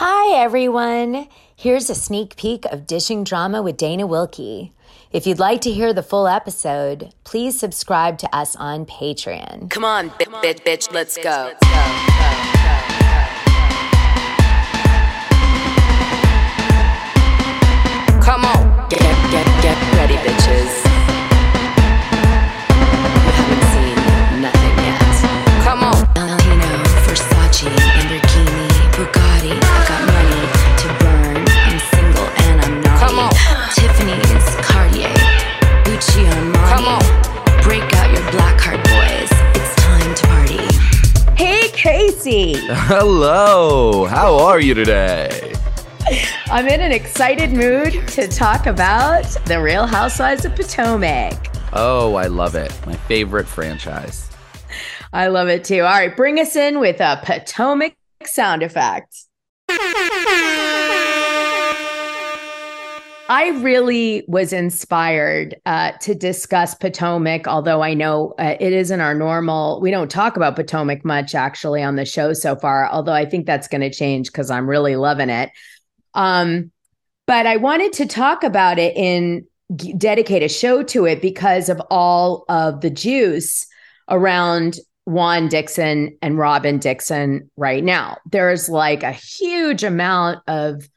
Hi, everyone. Here's a sneak peek of Dishing Drama with Dana Wilkie. If you'd like to hear the full episode, please subscribe to us on Patreon. Come on, bitch, bitch, bitch, let's go. Come on, Casey. Hello. How are you today? I'm in an excited mood to talk about The Real Housewives of Potomac. Oh, I love it. My favorite franchise. I love it too. All right, bring us in with a Potomac sound effect. I really was inspired uh, to discuss Potomac, although I know uh, it isn't our normal. We don't talk about Potomac much actually on the show so far, although I think that's going to change because I'm really loving it. Um, but I wanted to talk about it and g- dedicate a show to it because of all of the juice around Juan Dixon and Robin Dixon right now. There's like a huge amount of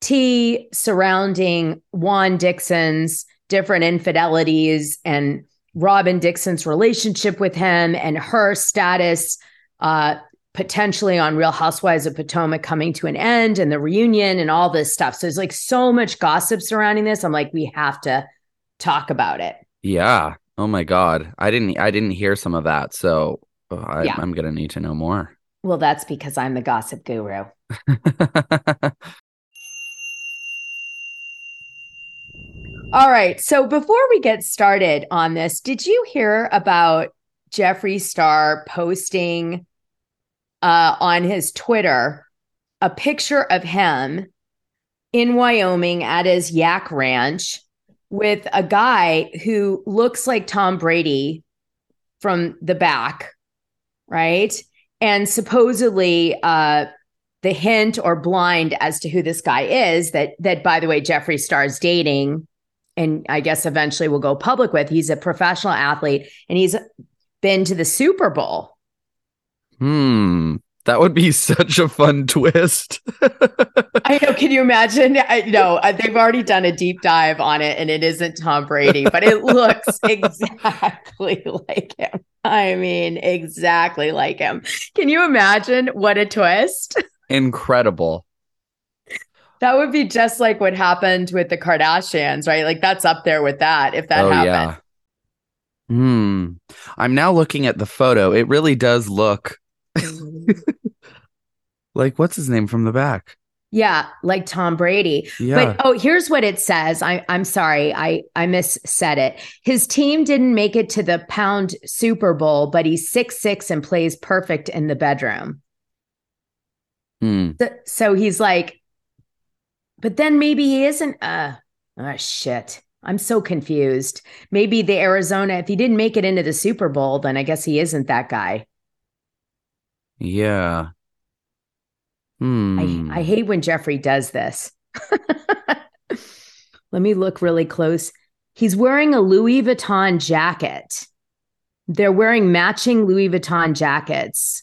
tea surrounding Juan Dixon's different infidelities and Robin Dixon's relationship with him and her status uh, potentially on Real Housewives of Potomac coming to an end and the reunion and all this stuff. So there's like so much gossip surrounding this. I'm like, we have to talk about it. Yeah. Oh my God. I didn't. I didn't hear some of that. So uh, I, Yeah. I'm gonna need to know more. Well, that's because I'm the gossip guru. All right. So before we get started on this, did you hear about Jeffree Star posting uh, on his Twitter a picture of him in Wyoming at his yak ranch with a guy who looks like Tom Brady from the back, right? And supposedly, uh, the hint or blind as to who this guy is that that by the way Jeffree Star's dating and I guess eventually we'll go public with. He's a professional athlete and he's been to the Super Bowl. hmm. That would be such a fun twist. I know. Can you imagine? I know uh, they've already done a deep dive on it, and it isn't Tom Brady, but it looks exactly like him. I mean, exactly like him. Can you imagine what a twist? Incredible. That would be just like what happened with the Kardashians, right? Like that's up there with that if that oh happened. yeah. Hmm. I'm now looking at the photo. It really does look like what's his name from the back. Yeah, like Tom Brady. Yeah. But oh, here's what it says. I, I'm sorry, I I missaid it. His team didn't make it to the Pound Super Bowl, but he's six six and plays perfect in the bedroom. Hmm. So, so he's like, but then maybe he isn't. Uh, oh shit. I'm so confused. Maybe the Arizona, if he didn't make it into the Super Bowl, then I guess he isn't that guy. Yeah. Hmm. I, I hate when Jeffree does this. Let me look really close. He's wearing a Louis Vuitton jacket. They're wearing matching Louis Vuitton jackets.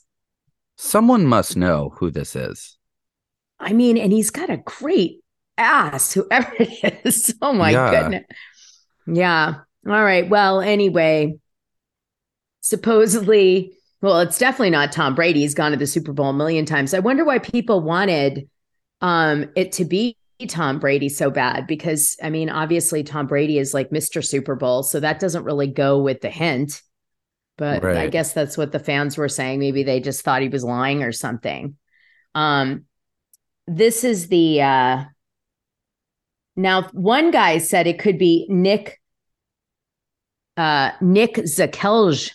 Someone must know who this is. I mean, and he's got a great ass, whoever it is. Oh my Yeah. goodness. Yeah. All right. Well, anyway, supposedly, well, it's definitely not Tom Brady. He's gone to the Super Bowl a million times. I wonder why people wanted um, it to be Tom Brady so bad because, I mean, obviously, Tom Brady is like Mr. Super Bowl. So that doesn't really go with the hint. But I guess that's what the fans were saying. Maybe they just thought he was lying or something. Um, this is the uh now one guy said it could be Nick uh Nick Zakelj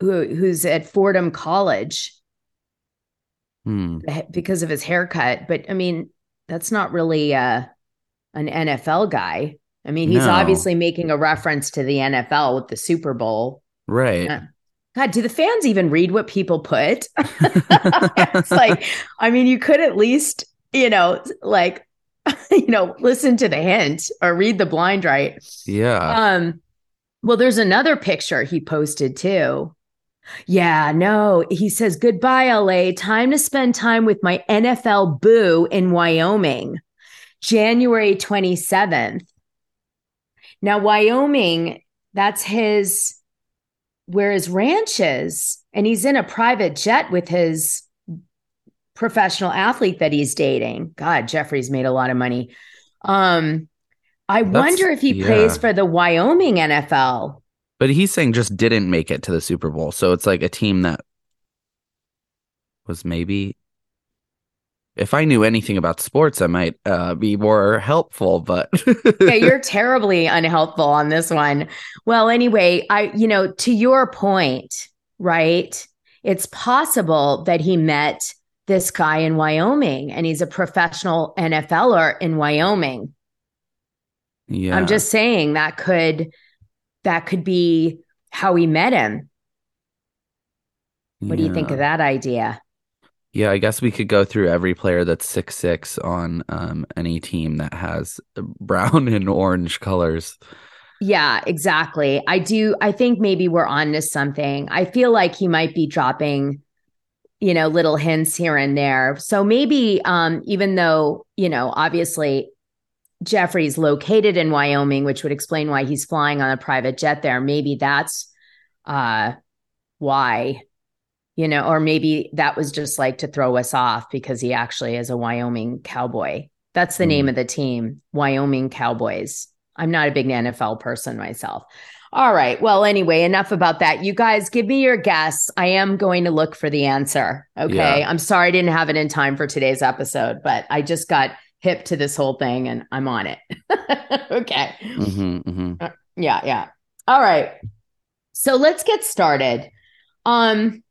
who who's at Fordham College Hmm. because of his haircut but I mean that's not really uh an NFL guy. I mean he's No. obviously making a reference to the NFL with the Super Bowl. Right. Yeah. God, do the fans even read what people put? it's like, I mean, you could at least, you know, like, you know, listen to the hint or read the blind right. Yeah. Um, well, there's another picture he posted too. Yeah, no, he says, goodbye, LA. Time to spend time with my NFL boo in Wyoming, January 27th. Now, Wyoming, that's his, where his ranch is. And he's in a private jet with his professional athlete that he's dating. God, Jeffree's made a lot of money. Um, I That's- wonder if he yeah. plays for the Wyoming NFL. But he's saying just didn't make it to the Super Bowl. So it's like a team that was maybe if I knew anything about sports, I might uh, be more helpful, but yeah, you're terribly unhelpful on this one. Well, anyway, I, you know, to your point, right? It's possible that he met this guy in Wyoming and he's a professional NFLer in Wyoming. yeah. I'm just saying that could that could be how he met him. What do you think of that idea? Yeah, I guess we could go through every player that's six six on um, any team that has brown and orange colors. Yeah, exactly. I do. I think maybe we're on to something. I feel like he might be dropping, you know, little hints here and there. So maybe, um, even though, you know, obviously Jeffree's located in Wyoming, which would explain why he's flying on a private jet there. Maybe that's uh, why, you know, or maybe that was just like to throw us off because he actually is a Wyoming cowboy. That's the name Hmm. of the team, Wyoming Cowboys. I'm not a big NFL person myself. All right. Well, anyway, enough about that. You guys give me your guess. I am going to look for the answer. Okay. Yeah. I'm sorry I didn't have it in time for today's episode, but I just got hip to this whole thing and I'm on it. okay. hmm hmm Yeah, yeah. All right. So let's get started. Um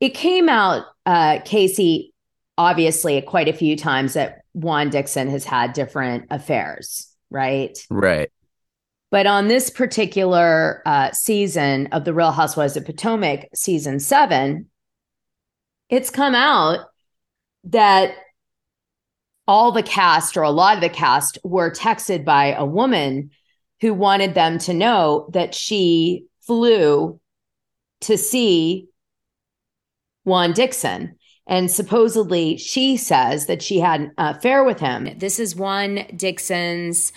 it came out uh Casey obviously quite a few times that Juan Dixon has had different affairs, right? Right. But on this particular uh, season of The Real Housewives of Potomac, season seven, it's come out that all the cast or a lot of the cast were texted by a woman who wanted them to know that she flew to see Juan Dixon. And supposedly she says that she had an affair with him. This is Juan Dixon's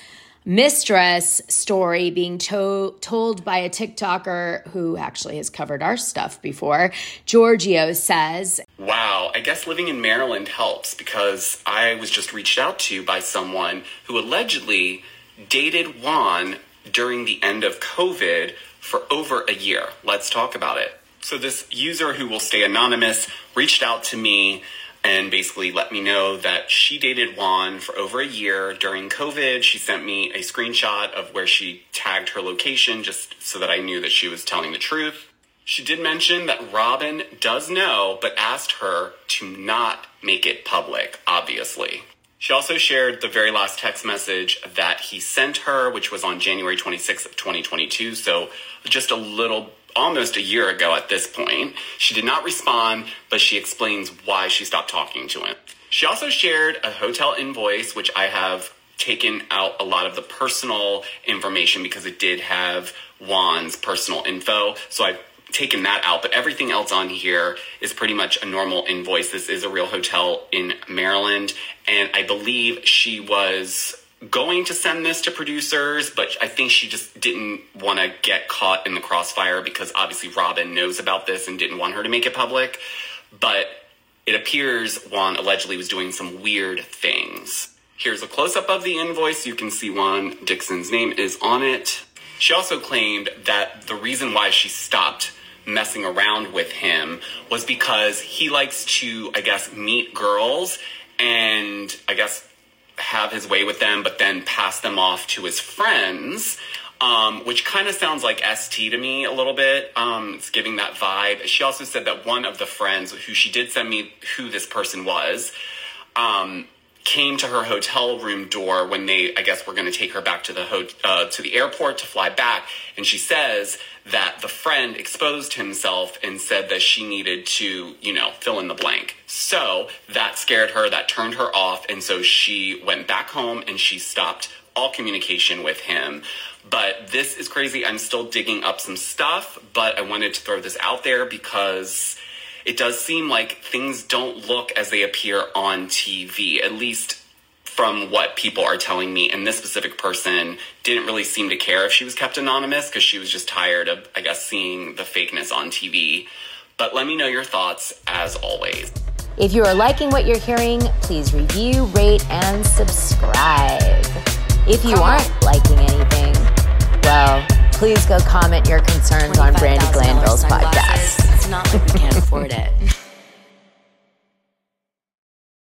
mistress story being to- told by a TikToker who actually has covered our stuff before. Giorgio says, Wow, I guess living in Maryland helps because I was just reached out to by someone who allegedly dated Juan during the end of COVID for over a year. Let's talk about it. So, this user who will stay anonymous reached out to me and basically let me know that she dated Juan for over a year during COVID. She sent me a screenshot of where she tagged her location just so that I knew that she was telling the truth. She did mention that Robin does know, but asked her to not make it public, obviously. She also shared the very last text message that he sent her, which was on January 26th of 2022, so just a little almost a year ago at this point. She did not respond, but she explains why she stopped talking to him. She also shared a hotel invoice, which I have taken out a lot of the personal information because it did have Juan's personal info. So I've taken that out, but everything else on here is pretty much a normal invoice. This is a real hotel in Maryland, and I believe she was going to send this to producers, but I think she just didn't want to get caught in the crossfire because obviously Robin knows about this and didn't want her to make it public. But it appears Juan allegedly was doing some weird things. Here's a close up of the invoice. You can see Juan Dixon's name is on it. She also claimed that the reason why she stopped messing around with him was because he likes to, I guess, meet girls and I guess have his way with them, but then pass them off to his friends. Um, which kind of sounds like ST to me a little bit. Um, it's giving that vibe. She also said that one of the friends, who she did send me who this person was, um, came to her hotel room door when they, I guess, were going to take her back to the ho- uh, to the airport to fly back, and she says that the friend exposed himself and said that she needed to, you know, fill in the blank. So that scared her, that turned her off, and so she went back home and she stopped all communication with him. But this is crazy. I'm still digging up some stuff, but I wanted to throw this out there because it does seem like things don't look as they appear on TV, at least from what people are telling me. And this specific person didn't really seem to care if she was kept anonymous because she was just tired of, I guess, seeing the fakeness on TV. But let me know your thoughts as always. If you are liking what you're hearing, please review, rate, and subscribe. If you aren't liking anything, well, please go comment your concerns on Brandi Glanville's podcast. Not like we can't afford it.